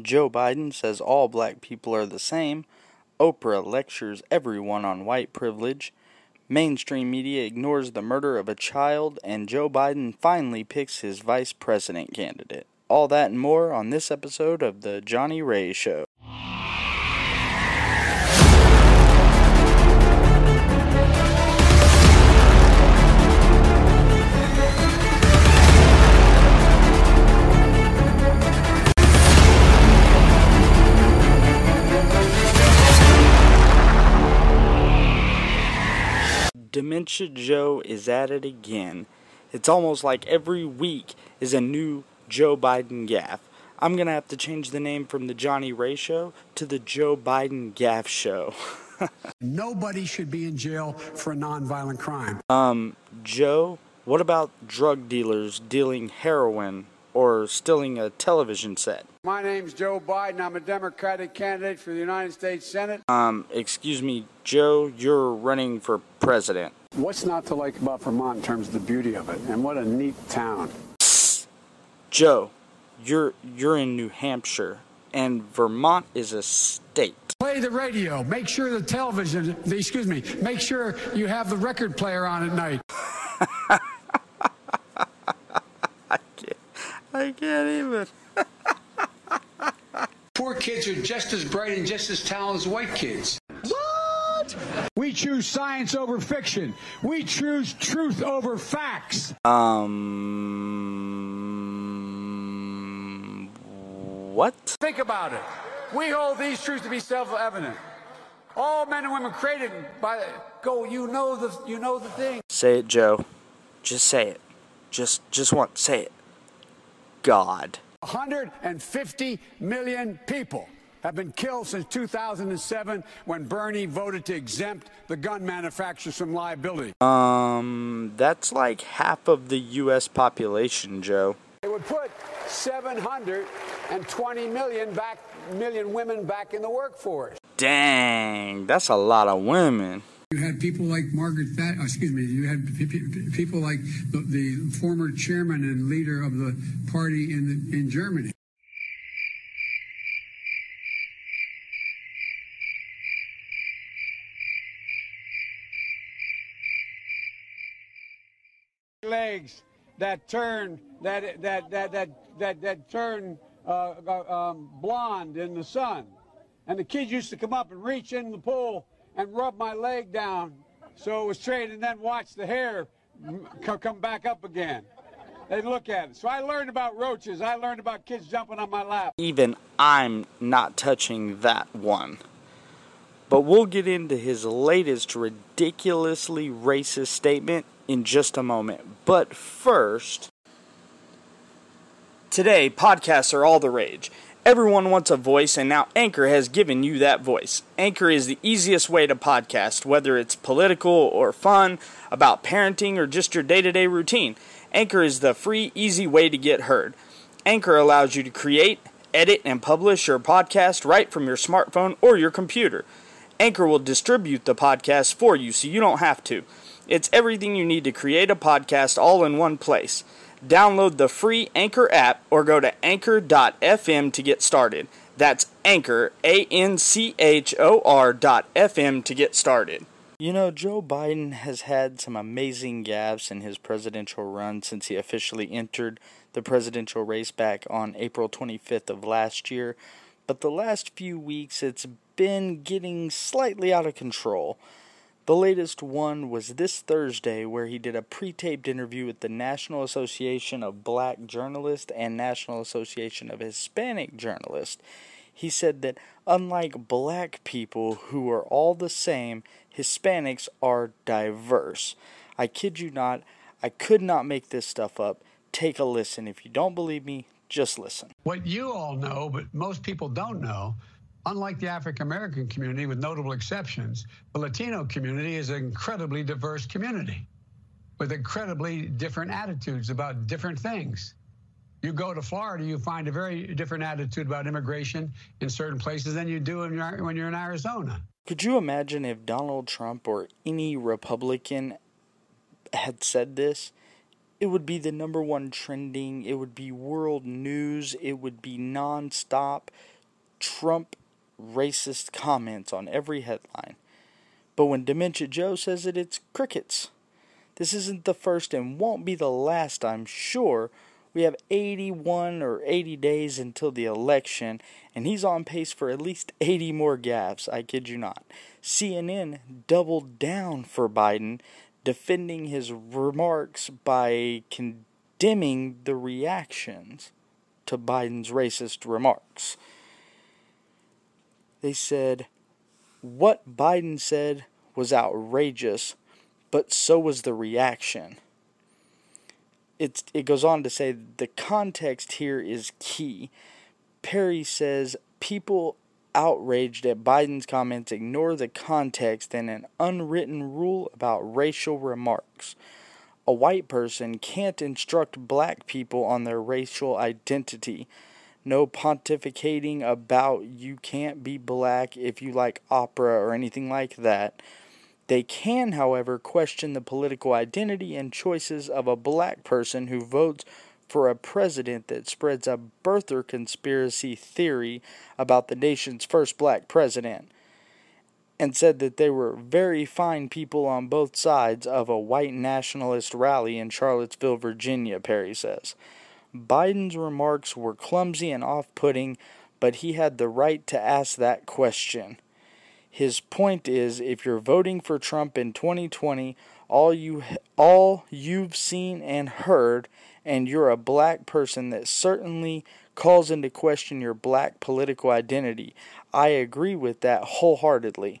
Joe Biden says all black people are the same. Oprah lectures everyone on white privilege. Mainstream media ignores the murder of a child, and Joe Biden finally picks his vice president candidate. All that and more on this episode of The Johnny Ray Show. Dementia Joe is at it again. It's almost like every week is a new Joe Biden gaffe. I'm going to have to change the name from the Johnny Ray Show to the Joe Biden Gaff Show. Nobody should be in jail for a nonviolent crime. Um, Joe, what about drug dealers dealing heroin or stealing a television set? My name's Joe Biden. I'm a Democratic candidate for the United States Senate. Um, excuse me, Joe, you're running for president. What's not to like about Vermont in terms of the beauty of it? And what a neat town. Joe, you're you're in New Hampshire and Vermont is a state. Play the radio. Make sure the television, the, excuse me, make sure you have the record player on at night. I can't, I can't even. Poor kids are just as bright and just as talented as white kids. What? We choose science over fiction. We choose truth over facts. Um, what? Think about it. We hold these truths to be self-evident. All men and women created by go. You know the you know the thing. Say it, Joe. Just say it. Just, just once. Say it. God. 150 million people have been killed since 2007 when Bernie voted to exempt the gun manufacturers from liability. Um, that's like half of the U.S. population, Joe. It would put 720 million back million women back in the workforce. Dang, that's a lot of women. You had people like Margaret Thatcher, excuse me, you had people like the, the former chairman and leader of the party in, the, in Germany. Legs that turn that that that that that that turn uh, uh, um, blonde in the sun, and the kids used to come up and reach in the pool and rub my leg down so it was straight and then watch the hair come back up again. They'd look at it. So I learned about roaches. I learned about kids jumping on my lap. Even I'm not touching that one. But we'll get into his latest ridiculously racist statement in just a moment. But first, today podcasts are all the rage. Everyone wants a voice, and now Anchor has given you that voice. Anchor is the easiest way to podcast, whether it's political or fun, about parenting, or just your day to day routine. Anchor is the free, easy way to get heard. Anchor allows you to create, edit, and publish your podcast right from your smartphone or your computer. Anchor will distribute the podcast for you so you don't have to. It's everything you need to create a podcast all in one place. Download the free Anchor app or go to anchor.fm to get started. That's Anchor, A N C H O R dot FM to get started. You know, Joe Biden has had some amazing gaffes in his presidential run since he officially entered the presidential race back on April 25th of last year. But the last few weeks, it's been getting slightly out of control. The latest one was this Thursday, where he did a pre taped interview with the National Association of Black Journalists and National Association of Hispanic Journalists. He said that unlike black people who are all the same, Hispanics are diverse. I kid you not, I could not make this stuff up. Take a listen. If you don't believe me, just listen. What you all know, but most people don't know, unlike the African American community, with notable exceptions, the Latino community is an incredibly diverse community with incredibly different attitudes about different things. You go to Florida, you find a very different attitude about immigration in certain places than you do when you're in Arizona. Could you imagine if Donald Trump or any Republican had said this? it would be the number one trending, it would be world news, it would be nonstop Trump racist comments on every headline. But when Dementia Joe says it, it's crickets. This isn't the first and won't be the last, I'm sure. We have 81 or 80 days until the election, and he's on pace for at least 80 more gaffes, I kid you not. CNN doubled down for Biden, defending his remarks by condemning the reactions to Biden's racist remarks. They said, What Biden said was outrageous, but so was the reaction. It's, it goes on to say the context here is key. Perry says people outraged at Biden's comments ignore the context and an unwritten rule about racial remarks. A white person can't instruct black people on their racial identity. No pontificating about you can't be black if you like opera or anything like that. They can, however, question the political identity and choices of a black person who votes for a president that spreads a birther conspiracy theory about the nation's first black president and said that they were very fine people on both sides of a white nationalist rally in Charlottesville, Virginia, Perry says. Biden's remarks were clumsy and off putting, but he had the right to ask that question. His point is if you're voting for Trump in 2020, all you all you've seen and heard and you're a black person that certainly calls into question your black political identity. I agree with that wholeheartedly.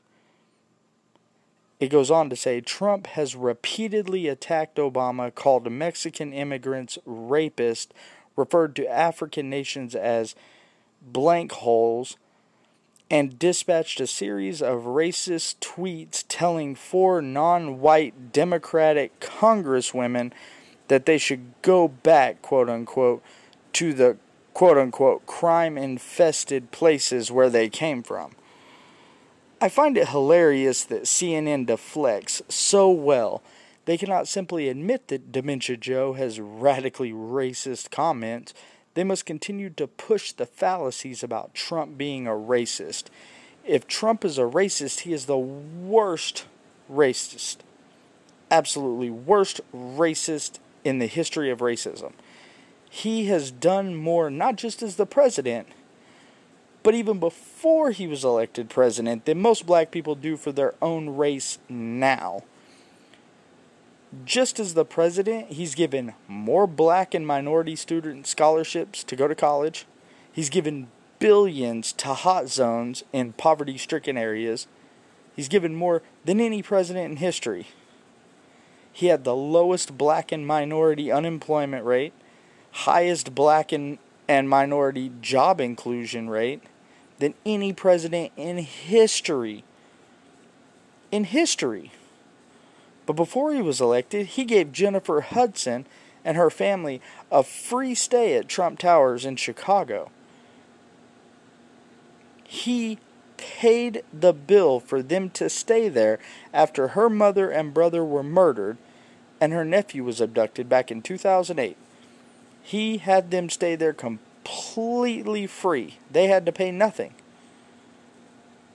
It goes on to say Trump has repeatedly attacked Obama, called Mexican immigrants rapists, referred to African nations as blank holes, and dispatched a series of racist tweets telling four non white Democratic congresswomen that they should go back, quote unquote, to the quote unquote crime infested places where they came from. I find it hilarious that CNN deflects so well. They cannot simply admit that Dementia Joe has radically racist comments. They must continue to push the fallacies about Trump being a racist. If Trump is a racist, he is the worst racist. Absolutely worst racist in the history of racism. He has done more, not just as the president, but even before he was elected president, than most black people do for their own race now. Just as the president, he's given more black and minority student scholarships to go to college. He's given billions to hot zones in poverty stricken areas. He's given more than any president in history. He had the lowest black and minority unemployment rate, highest black and, and minority job inclusion rate than any president in history. In history. But before he was elected, he gave Jennifer Hudson and her family a free stay at Trump Towers in Chicago. He paid the bill for them to stay there after her mother and brother were murdered and her nephew was abducted back in 2008. He had them stay there completely free. They had to pay nothing.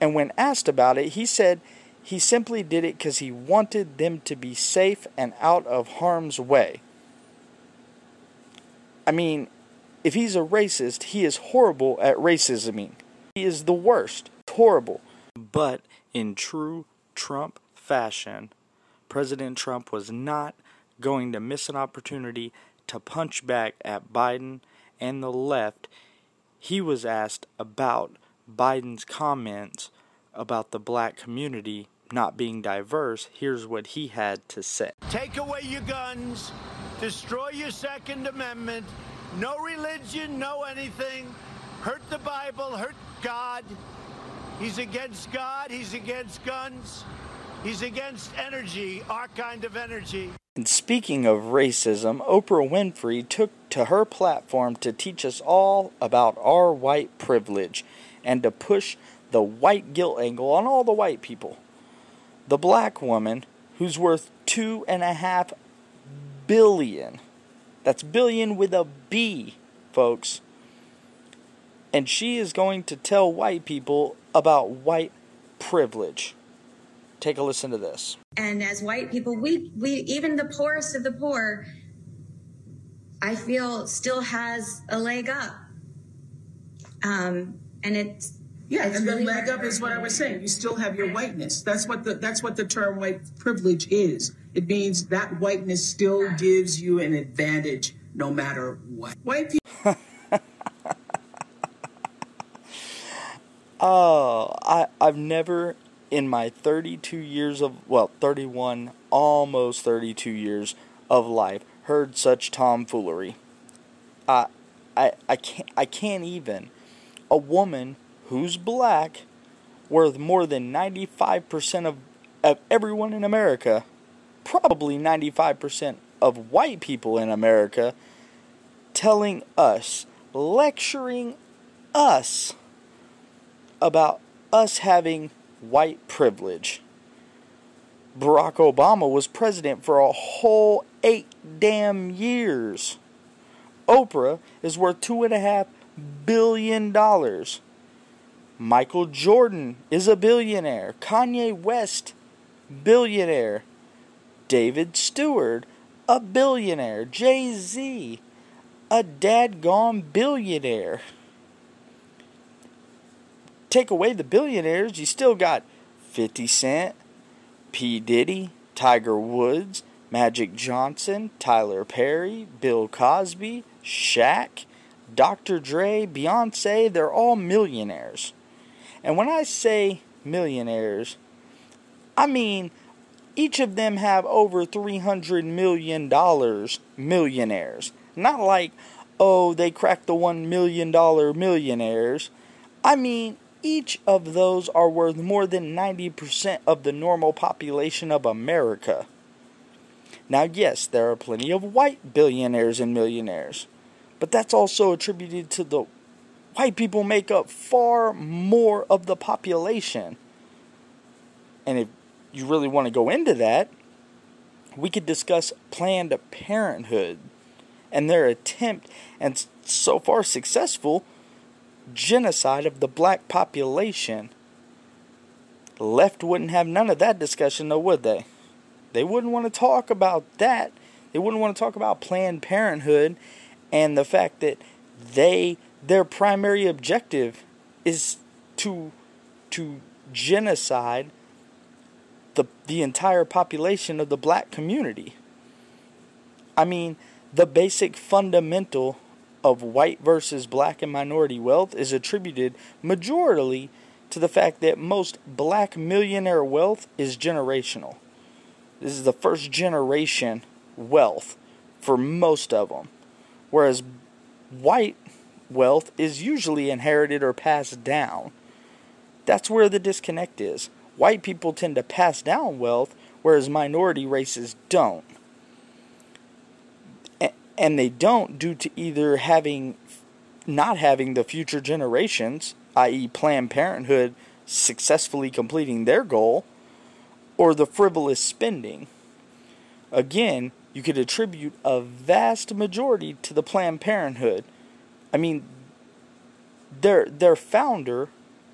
And when asked about it, he said he simply did it because he wanted them to be safe and out of harm's way. I mean, if he's a racist, he is horrible at racisming. He is the worst It's horrible. But in true Trump fashion, President Trump was not going to miss an opportunity to punch back at Biden and the left. He was asked about Biden's comments about the black community not being diverse. Here's what he had to say Take away your guns, destroy your Second Amendment, no religion, no anything, hurt the Bible, hurt God. He's against God. He's against guns. He's against energy, our kind of energy. And speaking of racism, Oprah Winfrey took to her platform to teach us all about our white privilege and to push the white guilt angle on all the white people. The black woman, who's worth two and a half billion That's billion with a B, folks. And she is going to tell white people about white privilege. Take a listen to this. And as white people, we, we even the poorest of the poor, I feel still has a leg up. Um, and it's yeah, it's and really the leg up is what I was saying. You still have your whiteness. That's what the that's what the term white privilege is. It means that whiteness still gives you an advantage no matter what. White people Oh, I I've never in my 32 years of well, 31 almost 32 years of life heard such tomfoolery. I I I can't I can't even a woman who's black worth more than 95% of of everyone in America, probably 95% of white people in America telling us, lecturing us about us having white privilege. Barack Obama was president for a whole eight damn years. Oprah is worth two and a half billion dollars. Michael Jordan is a billionaire. Kanye West, billionaire. David Steward, a billionaire. Jay Z, a dadgone billionaire take away the billionaires, you still got 50 Cent, P. Diddy, Tiger Woods, Magic Johnson, Tyler Perry, Bill Cosby, Shaq, Dr. Dre, Beyonce, they're all millionaires. And when I say millionaires, I mean each of them have over $300 million millionaires. Not like, oh, they cracked the $1 million millionaires. I mean, each of those are worth more than 90% of the normal population of America. Now, yes, there are plenty of white billionaires and millionaires, but that's also attributed to the white people make up far more of the population. And if you really want to go into that, we could discuss Planned Parenthood and their attempt, and so far successful, genocide of the black population. Left wouldn't have none of that discussion, though, would they? They wouldn't want to talk about that. They wouldn't want to talk about Planned Parenthood and the fact that they their primary objective is to to genocide the the entire population of the black community. I mean, the basic fundamental of white versus black and minority wealth is attributed majorly to the fact that most black millionaire wealth is generational. This is the first generation wealth for most of them. Whereas white wealth is usually inherited or passed down. That's where the disconnect is. White people tend to pass down wealth, whereas minority races don't and they don't due to either having not having the future generations, i.e., Planned Parenthood successfully completing their goal, or the frivolous spending. Again, you could attribute a vast majority to the Planned Parenthood. I mean, their their founder,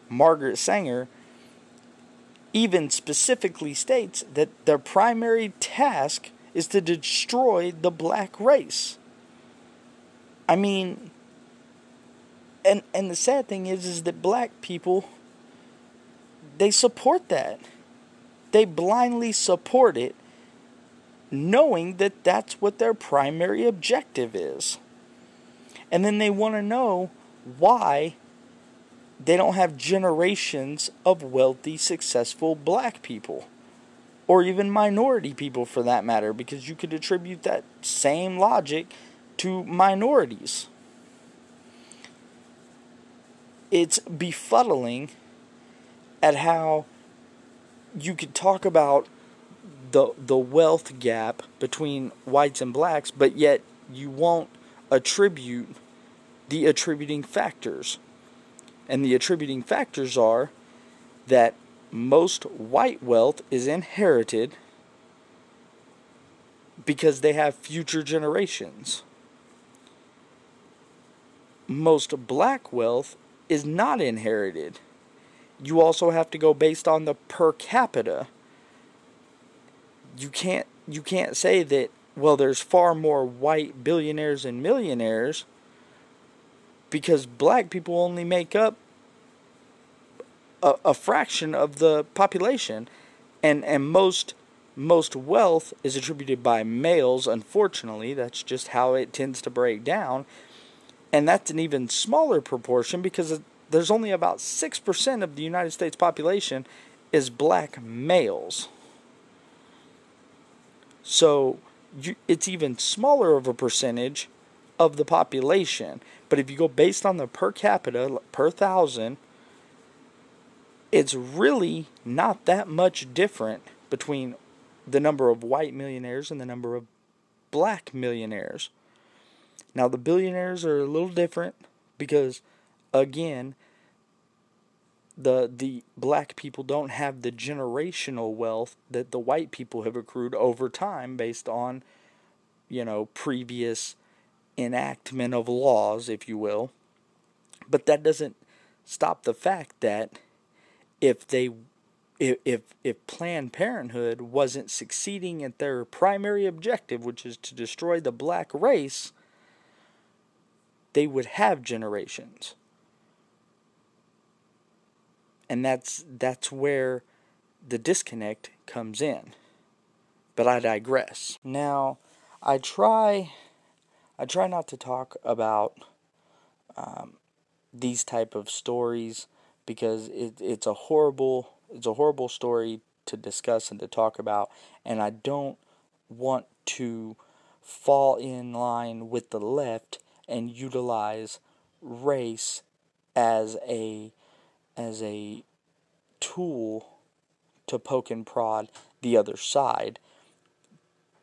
Margaret Sanger, even specifically states that their primary task is to destroy the black race. I mean, and and the sad thing is is that black people they support that. They blindly support it knowing that that's what their primary objective is. And then they want to know why they don't have generations of wealthy, successful black people or even minority people for that matter, because you could attribute that same logic to minorities. It's befuddling at how you could talk about the the wealth gap between whites and blacks, but yet you won't attribute the attributing factors. And the attributing factors are that most white wealth is inherited because they have future generations. most black wealth is not inherited. You also have to go based on the per capita. You can't you can't say that well there's far more white billionaires and millionaires because black people only make up a, a fraction of the population and and most most wealth is attributed by males unfortunately that's just how it tends to break down and that's an even smaller proportion because there's only about 6% of the United States population is black males. So you, it's even smaller of a percentage of the population. But if you go based on the per capita, per thousand, it's really not that much different between the number of white millionaires and the number of black millionaires. Now, the billionaires are a little different because, again, the the black people don't have the generational wealth that the white people have accrued over time based on you know previous enactment of laws if you will but that doesn't stop the fact that if they if if, planned parenthood wasn't succeeding at their primary objective which is to destroy the black race they would have generations. And that's that's where the disconnect comes in. But i digress. Now i try i try not to talk about um, these type of stories because it, it's a horrible it's a horrible story to discuss and to talk about and i don't want to fall in line with the left and utilize race as a as a tool to poke and prod the other side.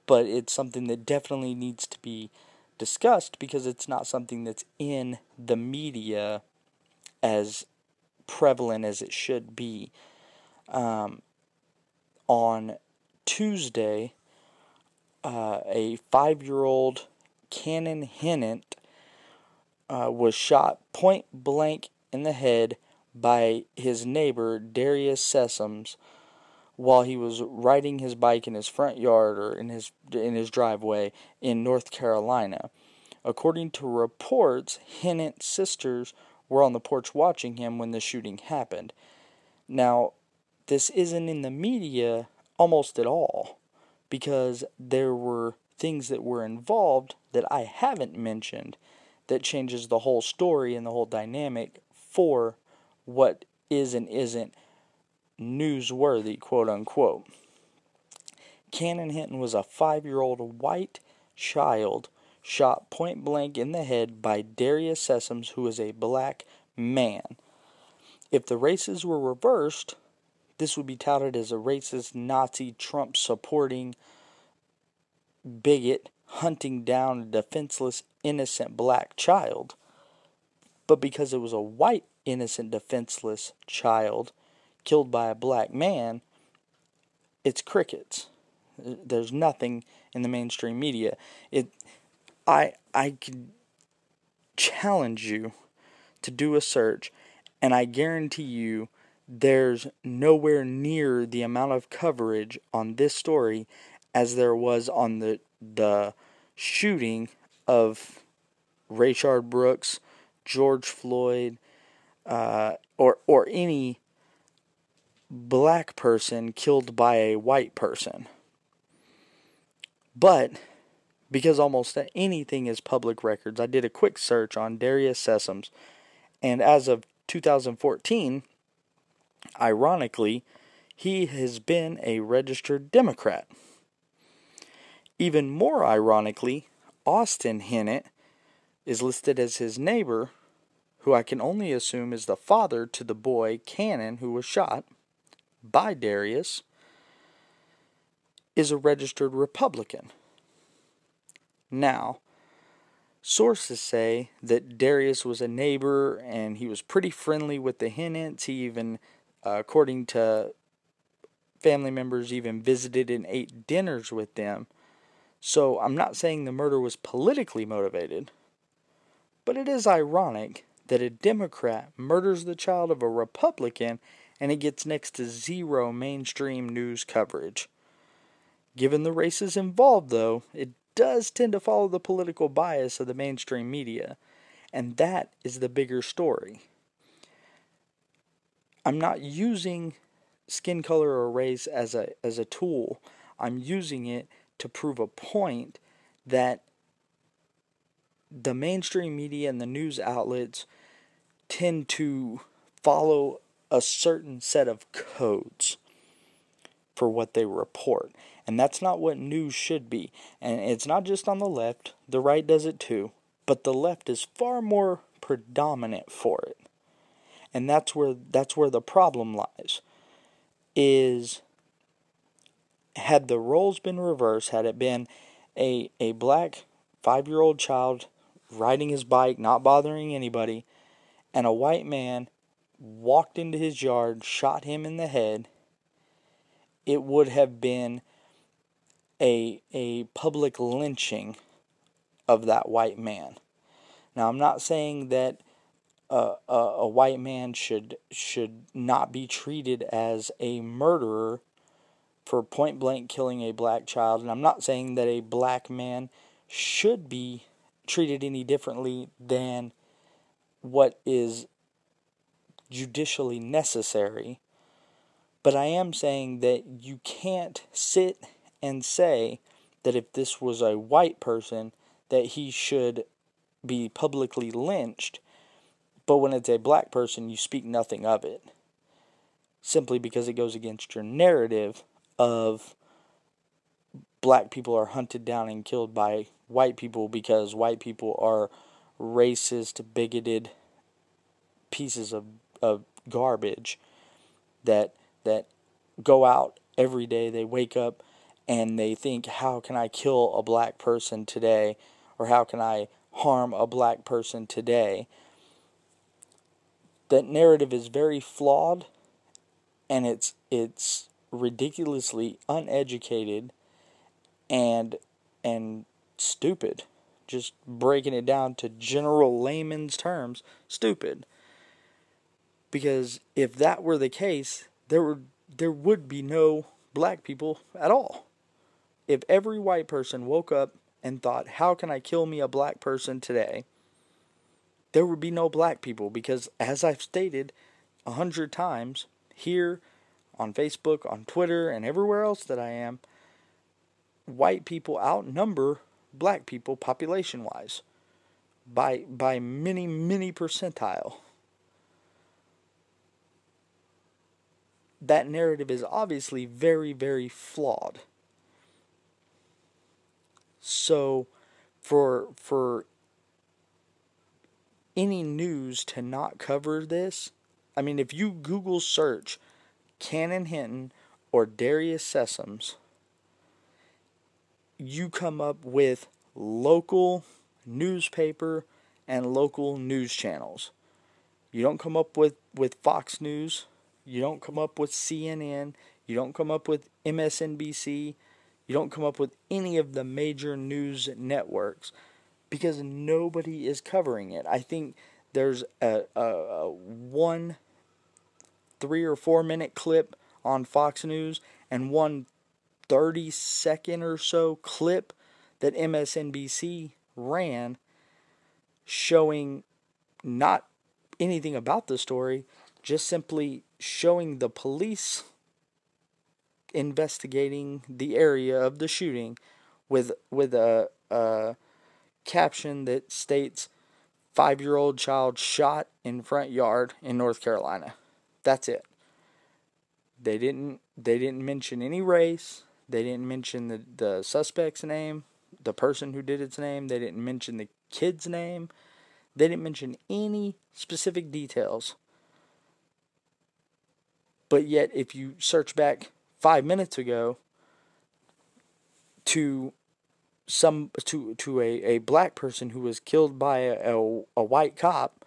But it's something that definitely needs to be discussed because it's not something that's in the media as prevalent as it should be. Um, on Tuesday, uh, a five year old Cannon Hinnant uh, was shot point blank in the head by his neighbor Darius Sessoms while he was riding his bike in his front yard or in his in his driveway in North Carolina. According to reports, Hinnant's sisters were on the porch watching him when the shooting happened. Now, this isn't in the media almost at all because there were things that were involved that I haven't mentioned that changes the whole story and the whole dynamic for what is and isn't newsworthy, quote unquote. Cannon Hinnant was a five year old white child shot point blank in the head by Darius Sessoms, who is a black man. If the races were reversed, this would be touted as a racist, Nazi, Trump supporting bigot hunting down a defenseless, innocent black child. But because it was a white innocent, defenseless child killed by a black man, it's crickets. There's nothing in the mainstream media. It, I, I could challenge you to do a search, and I guarantee you there's nowhere near the amount of coverage on this story as there was on the the shooting of Rayshard Brooks, George Floyd, uh, or or any black person killed by a white person. But because almost anything is public records, I did a quick search on Darius Sessoms, and as of 2014, ironically, he has been a registered Democrat. Even more ironically, Austin Hinnant is listed as his neighbor who I can only assume is the father to the boy Cannon who was shot by Darius, is a registered Republican. Now, sources say that Darius was a neighbor and he was pretty friendly with the Hinnants. He even, uh, according to family members, even visited and ate dinners with them. So I'm not saying the murder was politically motivated, But it is ironic that a Democrat murders the child of a Republican and it gets next to zero mainstream news coverage. Given the races involved, though, it does tend to follow the political bias of the mainstream media, and that is the bigger story. I'm not using skin color or race as a as a tool. I'm using it to prove a point that the mainstream media and the news outlets tend to follow a certain set of codes for what they report. And that's not what news should be. And it's not just on the left, the right does it too, but the left is far more predominant for it. And that's where that's where the problem lies. Is had the roles been reversed, had it been a a black 5-year-old child riding his bike, not bothering anybody, and a white man walked into his yard, shot him in the head, it would have been a a public lynching of that white man. Now I'm not saying that a, a, a white man should should not be treated as a murderer for point blank killing a black child, and I'm not saying that a black man should be treated any differently than what is judicially necessary. But I am saying that you can't sit and say that if this was a white person, that he should be publicly lynched, but when it's a black person, you speak nothing of it. Simply because it goes against your narrative of black people are hunted down and killed by white people because white people are racist, bigoted pieces of, of garbage that that go out every day. They wake up and they think, how can I kill a black person today? Or how can I harm a black person today? That narrative is very flawed and it's it's ridiculously uneducated and and stupid. Just breaking it down to general layman's terms, stupid. Because if that were the case, there would there would be no black people at all. If every white person woke up and thought, "How can I kill me a black person today?" there would be no black people because as I've stated a hundred times here on Facebook, on Twitter, and everywhere else that I am, white people outnumber black people population wise by by many many percentile that narrative is obviously very very flawed so for for any news to not cover this i mean if you google search cannon hinnant or darius sessoms you come up with local newspaper and local news channels. You don't come up with, with Fox News. You don't come up with CNN. You don't come up with MSNBC. You don't come up with any of the major news networks because nobody is covering it. I think there's a, a, a one three or four minute clip on Fox News and one 30 second or so clip that MSNBC ran showing not anything about the story, just simply showing the police investigating the area of the shooting with with a, a caption that states five year old child shot in front yard in North Carolina. That's it. They didn't they didn't mention any race. They didn't mention the, the suspect's name, the person who did its name. They didn't mention the kid's name. They didn't mention any specific details. But yet, if you search back five minutes ago to some to to a, a black person who was killed by a, a, a white cop,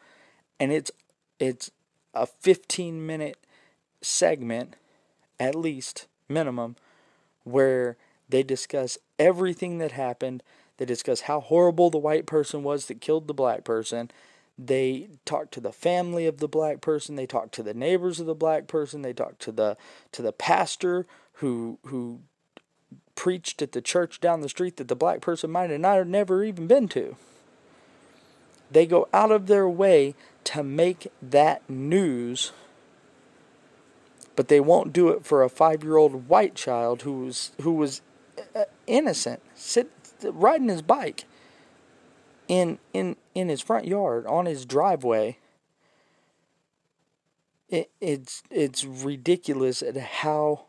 and it's it's a 15 minute segment at least minimum where they discuss everything that happened, They discuss how horrible the white person was that killed the black person. They talk to the family of the black person. They talk to the neighbors of the black person. They talk to the to the pastor who who preached at the church down the street that the black person might have not never even been to. They go out of their way to make that news, but they won't do it for a five-year-old white child who was who was uh, innocent, sit riding his bike in in in his front yard on his driveway. It, it's it's ridiculous at how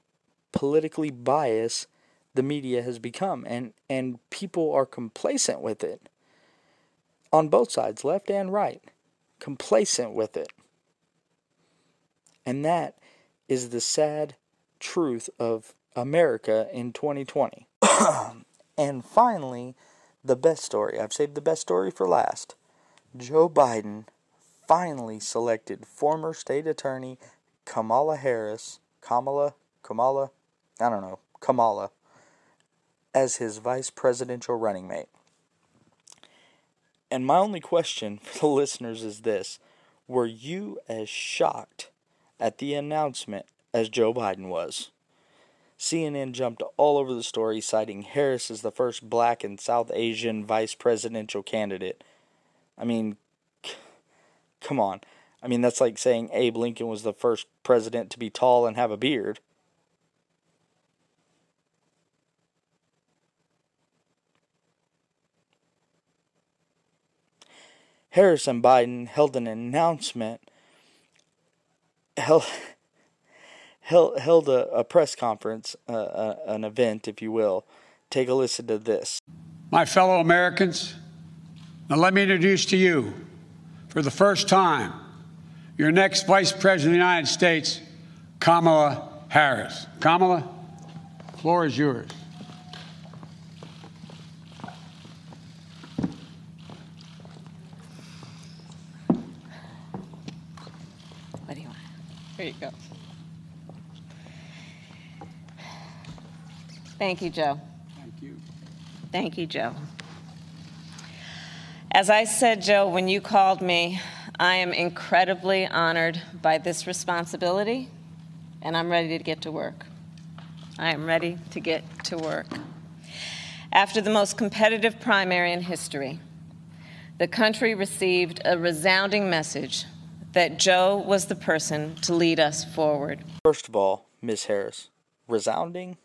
politically biased the media has become and and people are complacent with it on both sides left and right complacent with it and that is the sad truth of America in 2020 and finally the best story I've saved the best story for last Joe Biden finally selected former state attorney Kamala Harris Kamala Kamala I don't know Kamala as his vice presidential running mate. And my only question for the listeners is this Were you as shocked at the announcement as Joe Biden was? CNN jumped all over the story, citing Harris as the first black and South Asian vice presidential candidate. I mean, c- come on. I mean, that's like saying Abe Lincoln was the first president to be tall and have a beard. Harris and Biden held an announcement, held, held, held a, a press conference, uh, uh, an event, if you will. Take a listen to this. My fellow Americans, now let me introduce to you, for the first time, your next Vice President of the United States, Kamala Harris. Kamala, the floor is yours. What do you want? Here you go. Thank you, Joe. Thank you. Thank you, Joe. As I said, Joe, when you called me, I am incredibly honored by this responsibility, and I'm ready to get to work. I am ready to get to work. After the most competitive primary in history, the country received a resounding message that Joe was the person to lead us forward. First of all, Miss Harris, resounding?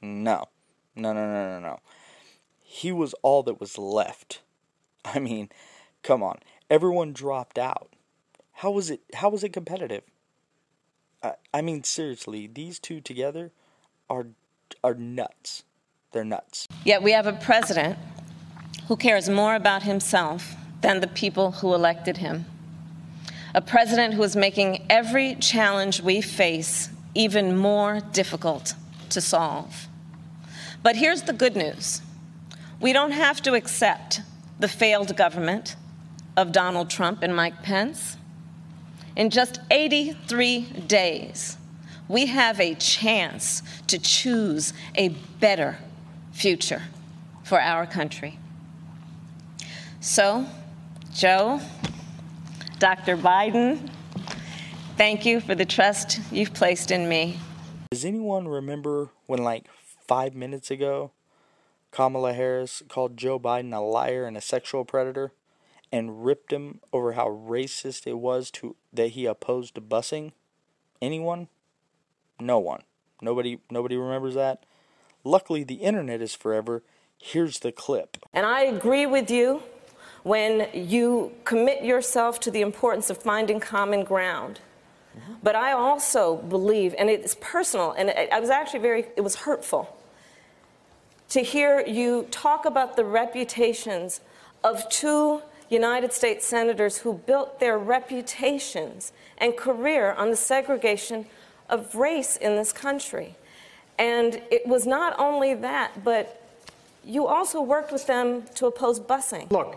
No. No, no, no, no, no. He was all that was left. I mean, come on. Everyone dropped out. How was it how was it competitive? I, I mean seriously, these two together are are nuts. They're nuts. Yet we have a president who cares more about himself than the people who elected him. A president who is making every challenge we face even more difficult to solve. But here's the good news we don't have to accept the failed government of Donald Trump and Mike Pence. In just 83 days, we have a chance to choose a better future for our country. So, Joe, Dr. Biden, thank you for the trust you've placed in me. Does anyone remember when like 5 minutes ago Kamala Harris called Joe Biden a liar and a sexual predator and ripped him over how racist it was to that he opposed to busing? Anyone? No one. Nobody nobody remembers that. Luckily the internet is forever. Here's the clip. And I agree with you when you commit yourself to the importance of finding common ground. Mm-hmm. But I also believe, and it's personal, and I was actually very, it was hurtful to hear you talk about the reputations of two United States senators who built their reputations and career on the segregation of race in this country. And it was not only that, but you also worked with them to oppose busing. Look,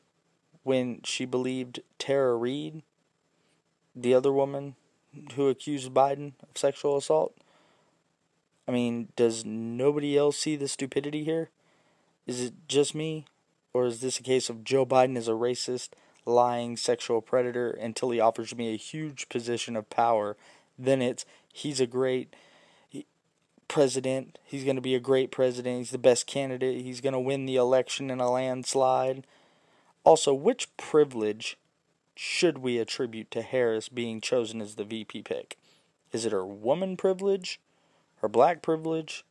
when she believed Tara Reade, the other woman who accused Biden of sexual assault. I mean, does nobody else see the stupidity here? Is it just me? Or is this a case of Joe Biden is a racist, lying sexual predator until he offers me a huge position of power? Then it's he's a great president. He's going to be a great president. He's the best candidate. He's going to win the election in a landslide. Also, which privilege should we attribute to Harris being chosen as the VP pick? Is it her woman privilege, her black privilege,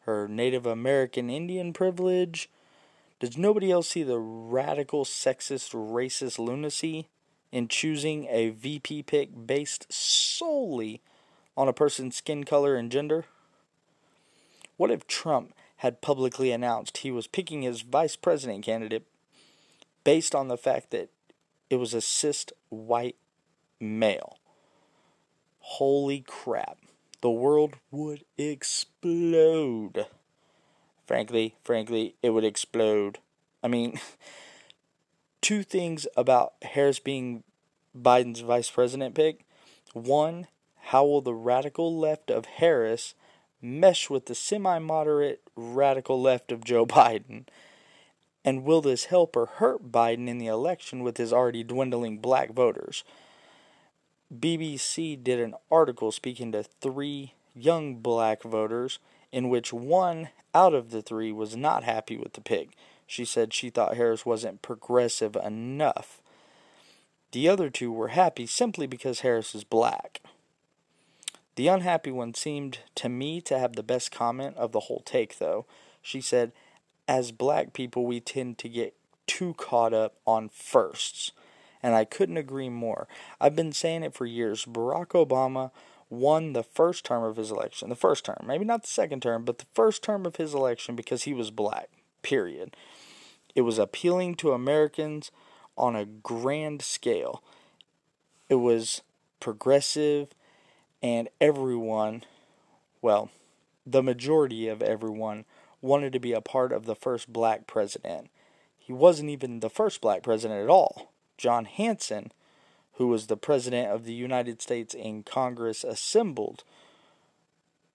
her Native American Indian privilege? Does nobody else see the radical, sexist, racist lunacy in choosing a VP pick based solely on a person's skin color and gender? What if Trump had publicly announced he was picking his vice president candidate based on the fact that it was a cis white male? Holy crap. The world would explode. Frankly, frankly, it would explode. I mean, two things about Harris being Biden's vice president pick. One, how will the radical left of Harris mesh with the semi moderate radical left of Joe Biden? And will this help or hurt Biden in the election with his already dwindling black voters? BBC did an article speaking to three young black voters, in which one out of the three was not happy with the pick. She said she thought Harris wasn't progressive enough. The other two were happy simply because Harris is black. The unhappy one seemed to me to have the best comment of the whole take, though. She said, As black people, we tend to get too caught up on firsts. And I couldn't agree more. I've been saying it for years. Barack Obama won the first term of his election, the first term, maybe not the second term, but the first term of his election because he was black, period. It was appealing to Americans on a grand scale. It was progressive, and everyone, well, the majority of everyone, wanted to be a part of the first black president. He wasn't even the first black president at all. John Hanson, who was the president of the United States in Congress assembled,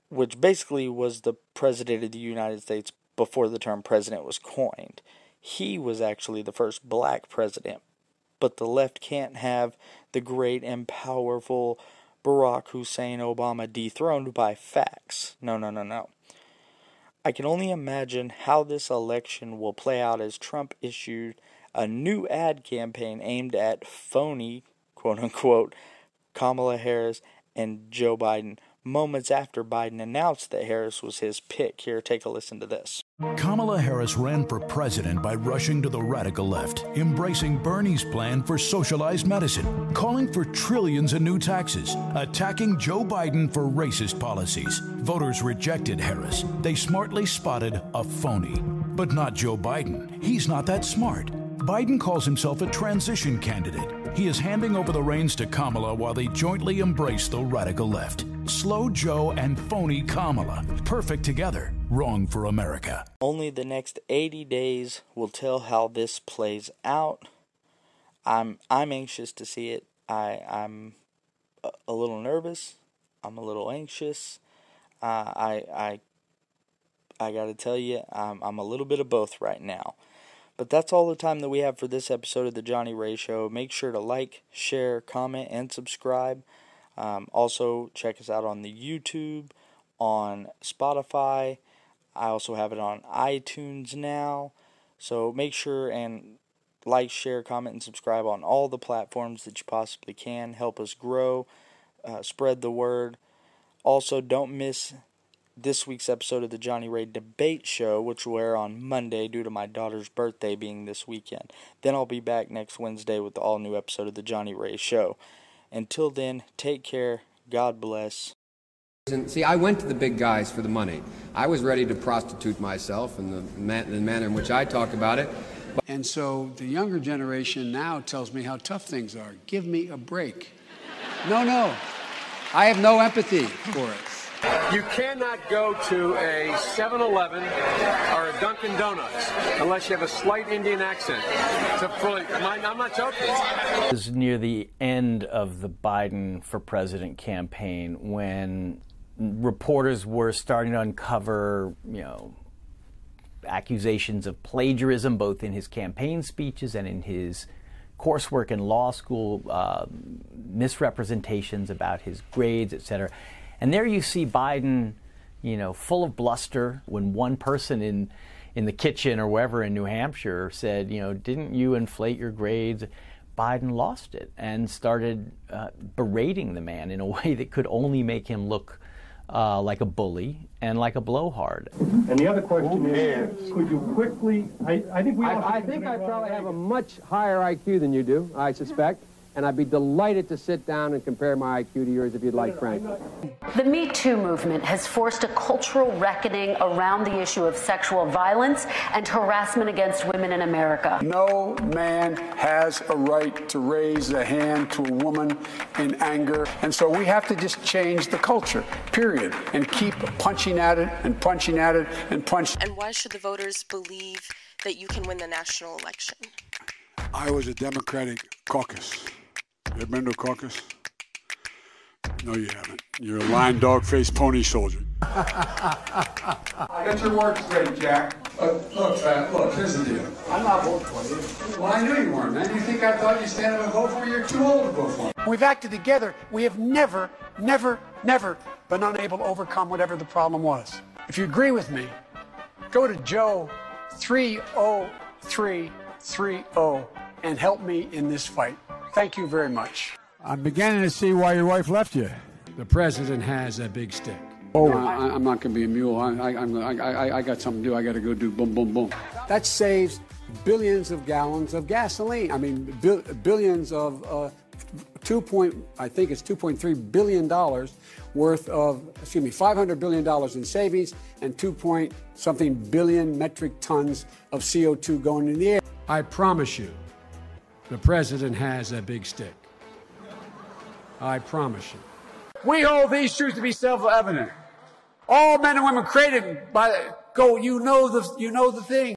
which basically was the president of the United States before the term president was coined. He was actually the first black president. But the left can't have the great and powerful Barack Hussein Obama dethroned by facts. No, no, no, no. I can only imagine how this election will play out as Trump issued a new ad campaign aimed at phony, quote unquote, Kamala Harris and Joe Biden moments after Biden announced that Harris was his pick. Here, take a listen to this. Kamala Harris ran for president by rushing to the radical left, embracing Bernie's plan for socialized medicine, calling for trillions in new taxes, attacking Joe Biden for racist policies. Voters rejected Harris. They smartly spotted a phony. But not Joe Biden. He's not that smart. Biden calls himself a transition candidate. He is handing over the reins to Kamala while they jointly embrace the radical left. Slow Joe and phony Kamala. Perfect together. Wrong for America. Only the next 80 days will tell how this plays out. I'm I'm anxious to see it. I I'm a, little nervous. I'm a little anxious. Uh, I I I got to tell you, I'm I'm a little bit of both right now. But that's all the time that we have for this episode of the Johnny Ray Show. Make sure to like, share, comment, and subscribe. Um, also, check us out on the YouTube, on Spotify. I also have it on iTunes now. So make sure and like, share, comment, and subscribe on all the platforms that you possibly can. Help us grow, uh, spread the word. Also, don't miss this week's episode of the Johnny Ray Debate Show, which will air on Monday due to my daughter's birthday being this weekend. Then I'll be back next Wednesday with the all new episode of the Johnny Ray Show. Until then, take care. God bless. See, I went to the big guys for the money. I was ready to prostitute myself in the, man- the manner in which I talk about it. And so the younger generation now tells me how tough things are. Give me a break. No, no. I have no empathy for it. You cannot go to a 7 Eleven or a Dunkin' Donuts unless you have a slight Indian accent. Fully, I'm not joking. This is near the end of the Biden for president campaign when reporters were starting to uncover, you know, accusations of plagiarism both in his campaign speeches and in his coursework in law school, uh, misrepresentations about his grades, et cetera. And there you see Biden, you know, full of bluster when one person in in the kitchen or wherever in New Hampshire said, you know, didn't you inflate your grades? Biden lost it and started uh, berating the man in a way that could only make him look uh, like a bully and like a blowhard. And the other question is, could you quickly? I, I think we. I, I think I probably have a much higher IQ than you do. I suspect. And I'd be delighted to sit down and compare my IQ to yours if you'd like, Frank. The Me Too movement has forced a cultural reckoning around the issue of sexual violence and harassment against women in America. No man has a right to raise a hand to a woman in anger. And so we have to just change the culture, period, and keep punching at it and punching at it and punching. And why should the voters believe that you can win the national election? I was a Democratic caucus. You ever been to a caucus? No, you haven't. You're a lying dog faced pony soldier. I got your work straight, Jack. Look, look, uh, look, here's the deal. I'm not voting for you. Well, I knew you weren't, man. You think I thought you'd stand up and vote for me? You're too old to vote for me. We've acted together. We have never, never, never been unable to overcome whatever the problem was. If you agree with me, go to Joe 30330 and help me in this fight. Thank you very much. I'm beginning to see why your wife left you. The president has a big stick. Oh, I, am not going to be a mule. I, I, I'm, I, I, I got something to do. I got to go do boom, boom, boom. That saves billions of gallons of gasoline. I mean, bil- billions of uh, two point. I think it's 2.3 billion dollars worth of. Excuse me, 500 billion dollars in savings and 2 point something billion metric tons of CO2 going in the air. I promise you, the president has a big stick. I promise you. We hold these truths to be self-evident. All men and women created by go. You know the you know the thing.